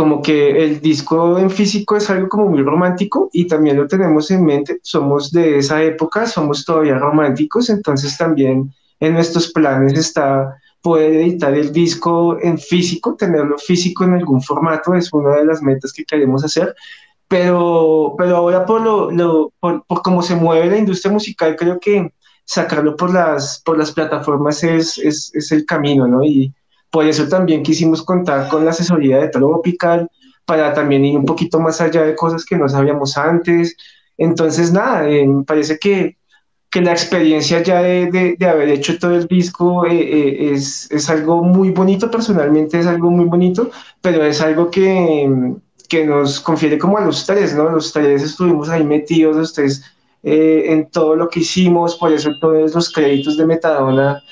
como que el disco en físico es algo como muy romántico y también lo tenemos en mente, somos de esa época, somos todavía románticos, entonces también en nuestros planes está poder editar el disco en físico, tenerlo físico en algún formato, es una de las metas que queremos hacer. Pero, pero ahora por, lo, lo por, cómo se mueve la industria musical, creo que sacarlo por las, por las plataformas es, es, es el camino, ¿no? Y por eso también quisimos contar con la asesoría de Tropical, para también ir un poquito más allá de cosas que no sabíamos antes. Entonces, nada, eh, me parece que que la experiencia ya de, de, haber hecho todo el disco eh, eh, es, es, algo muy bonito, personalmente es algo muy bonito, pero es algo que, que, nos confiere como a los tres, ¿no? Los tres estuvimos ahí metidos, los tres eh, en todo lo que hicimos, por eso todos los créditos de Metadona,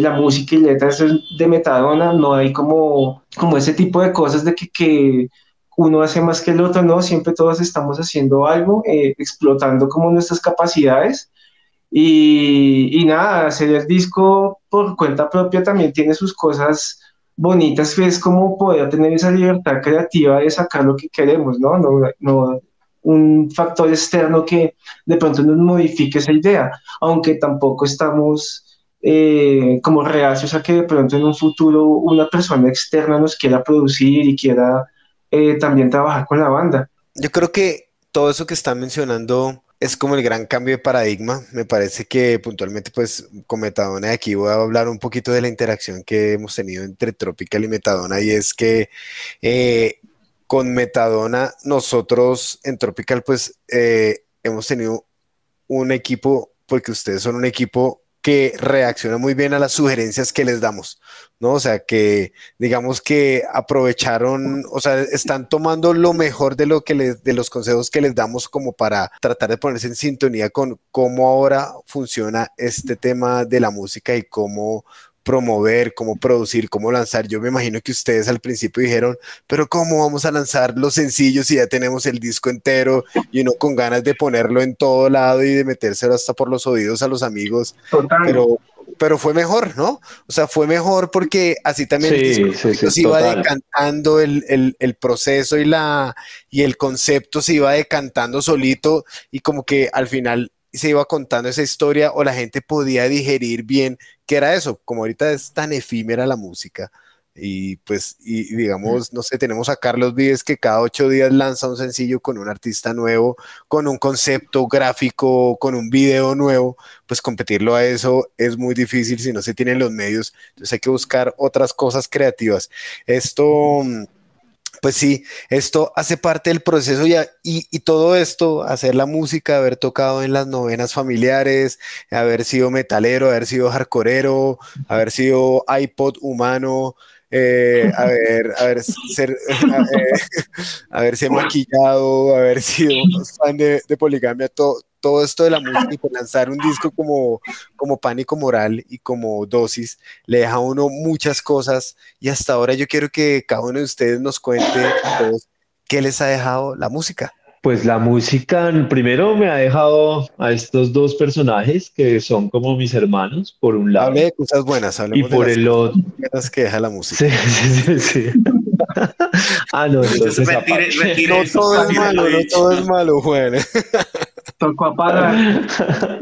la música y letras de Metadona, no hay como, como ese tipo de cosas de que, uno hace más que el otro, ¿no? Siempre todos estamos haciendo algo, explotando como nuestras capacidades y, y, nada, hacer el disco por cuenta propia también tiene sus cosas bonitas, que es como poder tener esa libertad creativa de sacar lo que queremos, ¿no? No, no un factor externo que de pronto nos modifique esa idea, aunque tampoco estamos eh, como reacios a que de pronto en un futuro una persona externa nos quiera producir y quiera eh, también trabajar con la banda. Yo creo que todo eso que están mencionando es como el gran cambio de paradigma. Me parece que puntualmente, pues, con Metadona, aquí voy a hablar un poquito de la interacción que hemos tenido entre Tropical y Metadona, y es que eh, con Metadona, nosotros en Tropical, pues, hemos tenido un equipo, porque ustedes son un equipo que reacciona muy bien a las sugerencias que les damos, ¿no? O sea, que digamos que aprovecharon, o sea, están tomando lo mejor de lo que les, de los consejos que les damos como para tratar de ponerse en sintonía con cómo ahora funciona este tema de la música y cómo promover, cómo producir, cómo lanzar. Yo me imagino que ustedes al principio dijeron, pero ¿cómo vamos a lanzar los sencillos si ya tenemos el disco entero y uno con ganas de ponerlo en todo lado y de metérselo hasta por los oídos a los amigos? Pero, pero fue mejor, ¿no? O sea, fue mejor porque así también se iba decantando el, el, el, proceso y, la, y el concepto se iba decantando solito y como que al final se iba contando esa historia o la gente podía digerir bien qué era eso, como ahorita es tan efímera la música. Y pues, y, digamos, no sé, tenemos a Carlos Vives que cada ocho días lanza un sencillo con un artista nuevo, con un concepto gráfico, con un video nuevo, pues competirlo a eso es muy difícil si no se tienen los medios. Entonces hay que buscar otras cosas creativas. Esto pues sí, esto hace parte del proceso y, y, todo esto, hacer la música, haber tocado en las novenas familiares, haber sido metalero, haber sido hardcoreero, haber sido iPod humano, eh, haber, ser, a <laughs> ver, haberse maquillado, haber sido fan de, poligamia, todo, todo esto de la música y lanzar un disco como, como Pánico Moral y como Dosis, le deja a uno muchas cosas y hasta ahora yo quiero que cada uno de ustedes nos cuente qué les ha dejado la música. Pues la música primero me ha dejado a estos dos personajes que son como mis hermanos, por un lado. Hable de cosas buenas, y por el otro. que deja la música. Sí, <laughs> sí, sí. <laughs> ah, no, entonces. Retire, retire no todo es malo, no todo es malo, Juan. Tocó apagar.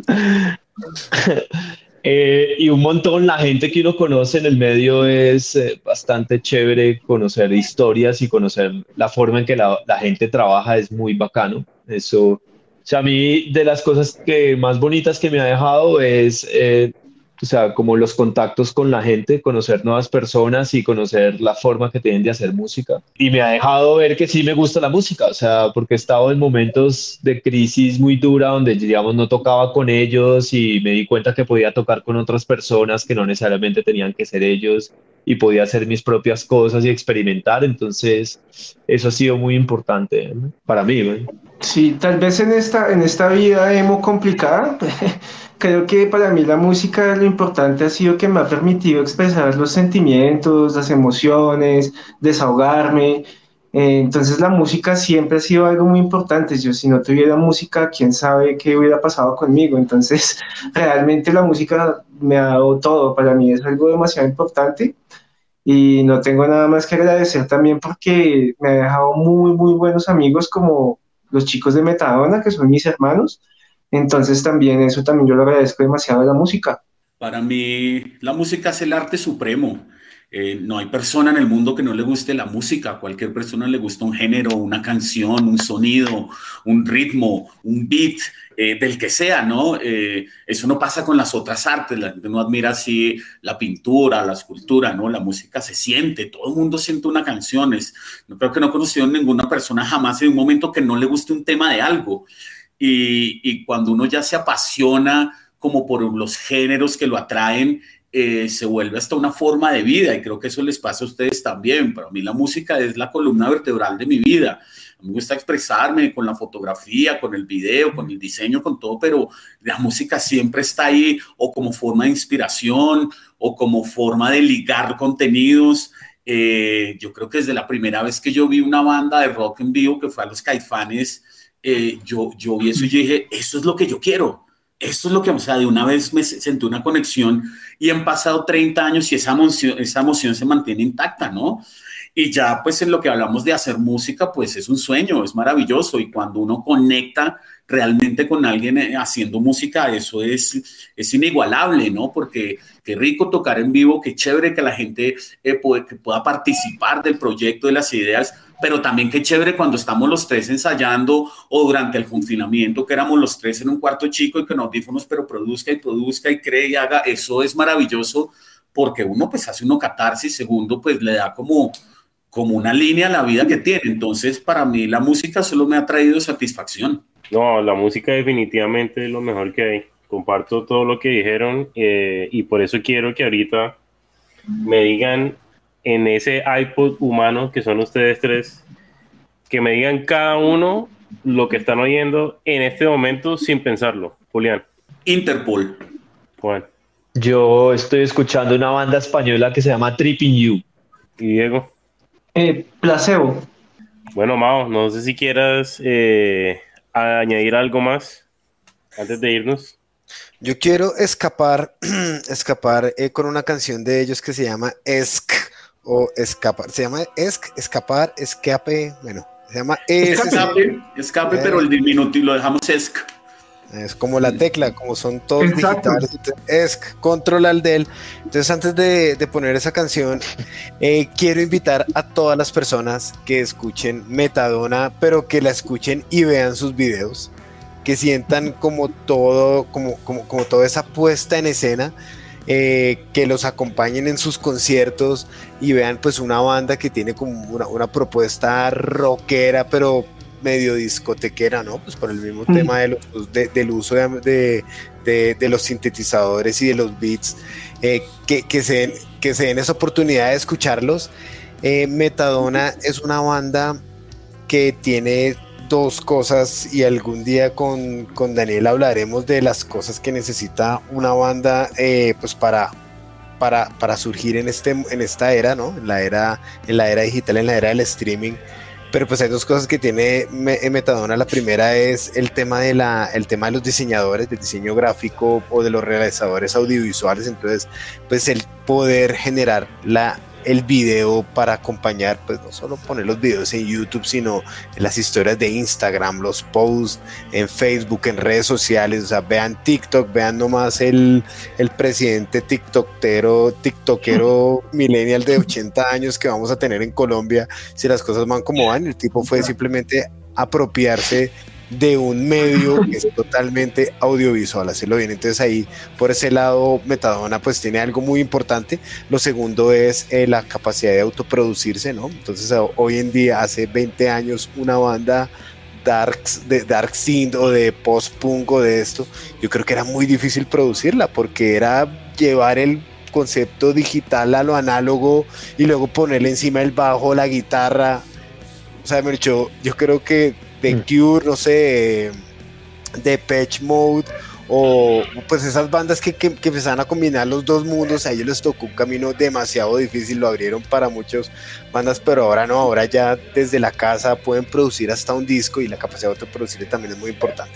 <laughs> Eh, y un montón, la gente que uno conoce en el medio es eh, bastante chévere conocer historias y conocer la forma en que la, la, gente trabaja es muy bacano. Eso, o sea, a mí de las cosas que más bonitas que me ha dejado es eh, o sea, como los contactos con la gente, conocer nuevas personas y conocer la forma que tienen de hacer música. Y me ha dejado ver que sí me gusta la música, o sea, porque he estado en momentos de crisis muy dura donde, digamos, no tocaba con ellos y me di cuenta que podía tocar con otras personas que no necesariamente tenían que ser ellos y podía hacer mis propias cosas y experimentar. Entonces, eso ha sido muy importante para mí. Sí, tal vez en esta, en esta vida emo complicada, <laughs> creo que para mí la música lo importante ha sido que me ha permitido expresar los sentimientos, las emociones, desahogarme. Eh, entonces la música siempre ha sido algo muy importante. Yo si no tuviera música, quién sabe qué hubiera pasado conmigo. Entonces <laughs> realmente la música me ha dado todo. Para mí es algo demasiado importante y no tengo nada más que agradecer también porque me ha dejado muy, muy buenos amigos como los chicos de Metadona, que son mis hermanos entonces también eso también yo lo agradezco demasiado de la música. Para mí la música es el arte supremo. Eh, no hay persona en el mundo que no le guste la música. A cualquier persona le gusta un género, una canción, un sonido, un ritmo, un beat, eh, del que sea, ¿no? Eh, eso no pasa con las otras artes. La gente no admira así la pintura, la escultura, ¿no? La música se siente. Todo el mundo siente una canción. no creo que no he conocido a ninguna persona jamás en un momento que no le guste un tema de algo y, cuando uno ya se apasiona como por los géneros que lo atraen, eh, se vuelve hasta una forma de vida y creo que eso les pasa a ustedes también. Para mí la música es la columna vertebral de mi vida. Me gusta expresarme con la fotografía, con el video, con el diseño, con todo, pero la música siempre está ahí o como forma de inspiración o como forma de ligar contenidos. Eh, yo creo que desde la primera vez que yo vi una banda de rock en vivo, que fue a los Caifanes, eh, yo, yo vi eso y dije, eso es lo que yo quiero. Esto es lo que, o sea, de una vez me sentí una conexión y han pasado 30 años y esa emoción, esa emoción se mantiene intacta, ¿no? Y ya, pues en lo que hablamos de hacer música, pues es un sueño, es maravilloso. Y cuando uno conecta realmente con alguien eh, haciendo música, eso es, es inigualable, ¿no? Porque qué rico tocar en vivo, qué chévere que la gente eh, que pueda participar del proyecto, de las ideas, pero también qué chévere cuando estamos los tres ensayando o durante el funcionamiento, que éramos los tres en un cuarto chico y que nos audífonos, pero produzca y produzca y cree y haga, eso es maravilloso porque uno pues hace uno catarsis, segundo pues le da como como una línea a la vida que tiene. Entonces, para mí la música solo me ha traído satisfacción. No, la música definitivamente es lo mejor que hay. Comparto todo lo que dijeron eh, y por eso quiero que ahorita me digan en ese iPod humano que son ustedes tres, que me digan cada uno lo que están oyendo en este momento sin pensarlo. Julián. Interpol. Juan. Yo estoy escuchando una banda española que se llama Tripping You. ¿Y Diego? Eh, placebo. Bueno, Mao, no sé si quieras eh, añadir algo más antes de irnos. Yo quiero escapar, <clears throat> escapar eh, con una canción de ellos que se llama Esk o Escapar. Se llama Esk, Escapar, Escape, bueno, se llama Escape, escape, pero el diminutivo lo dejamos Esk. Es como la tecla, como son todos digitales. Es control al del. Entonces, antes de, poner esa canción, eh, quiero invitar a todas las personas que escuchen Metadona, pero que la escuchen y vean sus videos, que sientan como todo, como, como, como toda esa puesta en escena. Eh, que los acompañen en sus conciertos y vean pues una banda que tiene como una, una propuesta rockera, pero medio discotequera, ¿no? Pues por el mismo tema de los, del uso de, de, los sintetizadores y de los beats. eh, que, que, se den, que se den esa oportunidad de escucharlos. Eh, Metadona es una banda que tiene dos cosas y algún día con, con Daniel hablaremos de las cosas que necesita una banda eh, pues para, para, para, surgir en, este, en esta era, ¿no? En la era, en la era digital, en la era del streaming. Pero pues hay dos cosas que tiene eh, Metadona. La primera es el tema de la, el tema de los diseñadores, del diseño gráfico o de los realizadores audiovisuales. Entonces, pues el poder generar la el video para acompañar, pues no solo poner los videos en YouTube, sino en las historias de Instagram, los posts en Facebook, en redes sociales, o sea, vean TikTok, vean nomás el, el presidente TikTokero, TikTokero <laughs> millennial de 80 años que vamos a tener en Colombia, si las cosas van como van, el tipo fue simplemente apropiarse de un medio que es totalmente audiovisual, hacerlo bien. Entonces ahí, por ese lado, Metadona pues tiene algo muy importante. Lo segundo es eh, la capacidad de autoproducirse, ¿no? Entonces hoy en día, hace 20 años, una banda dark, de dark synth o de post-punk o de esto, yo creo que era muy difícil producirla porque era llevar el concepto digital a lo análogo y luego ponerle encima el bajo, la guitarra. O sea, yo creo que de mm. Cure, no sé, de Patch Mode o pues esas bandas que, que, que, empezaban a combinar los dos mundos, a ellos les tocó un camino demasiado difícil, lo abrieron para muchas bandas, pero ahora no, ahora ya desde la casa pueden producir hasta un disco y la capacidad de autoproducir también es muy importante.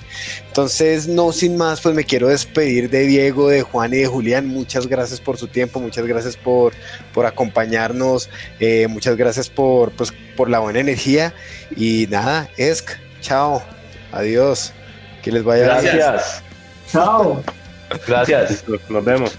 Entonces, no sin más, pues me quiero despedir de Diego, de Juan y de Julián, muchas gracias por su tiempo, muchas gracias por, por acompañarnos, eh, muchas gracias por, pues, por la buena energía y nada, Esk, chao, adiós, que les vaya Gracias. Chao. Gracias. Nos vemos.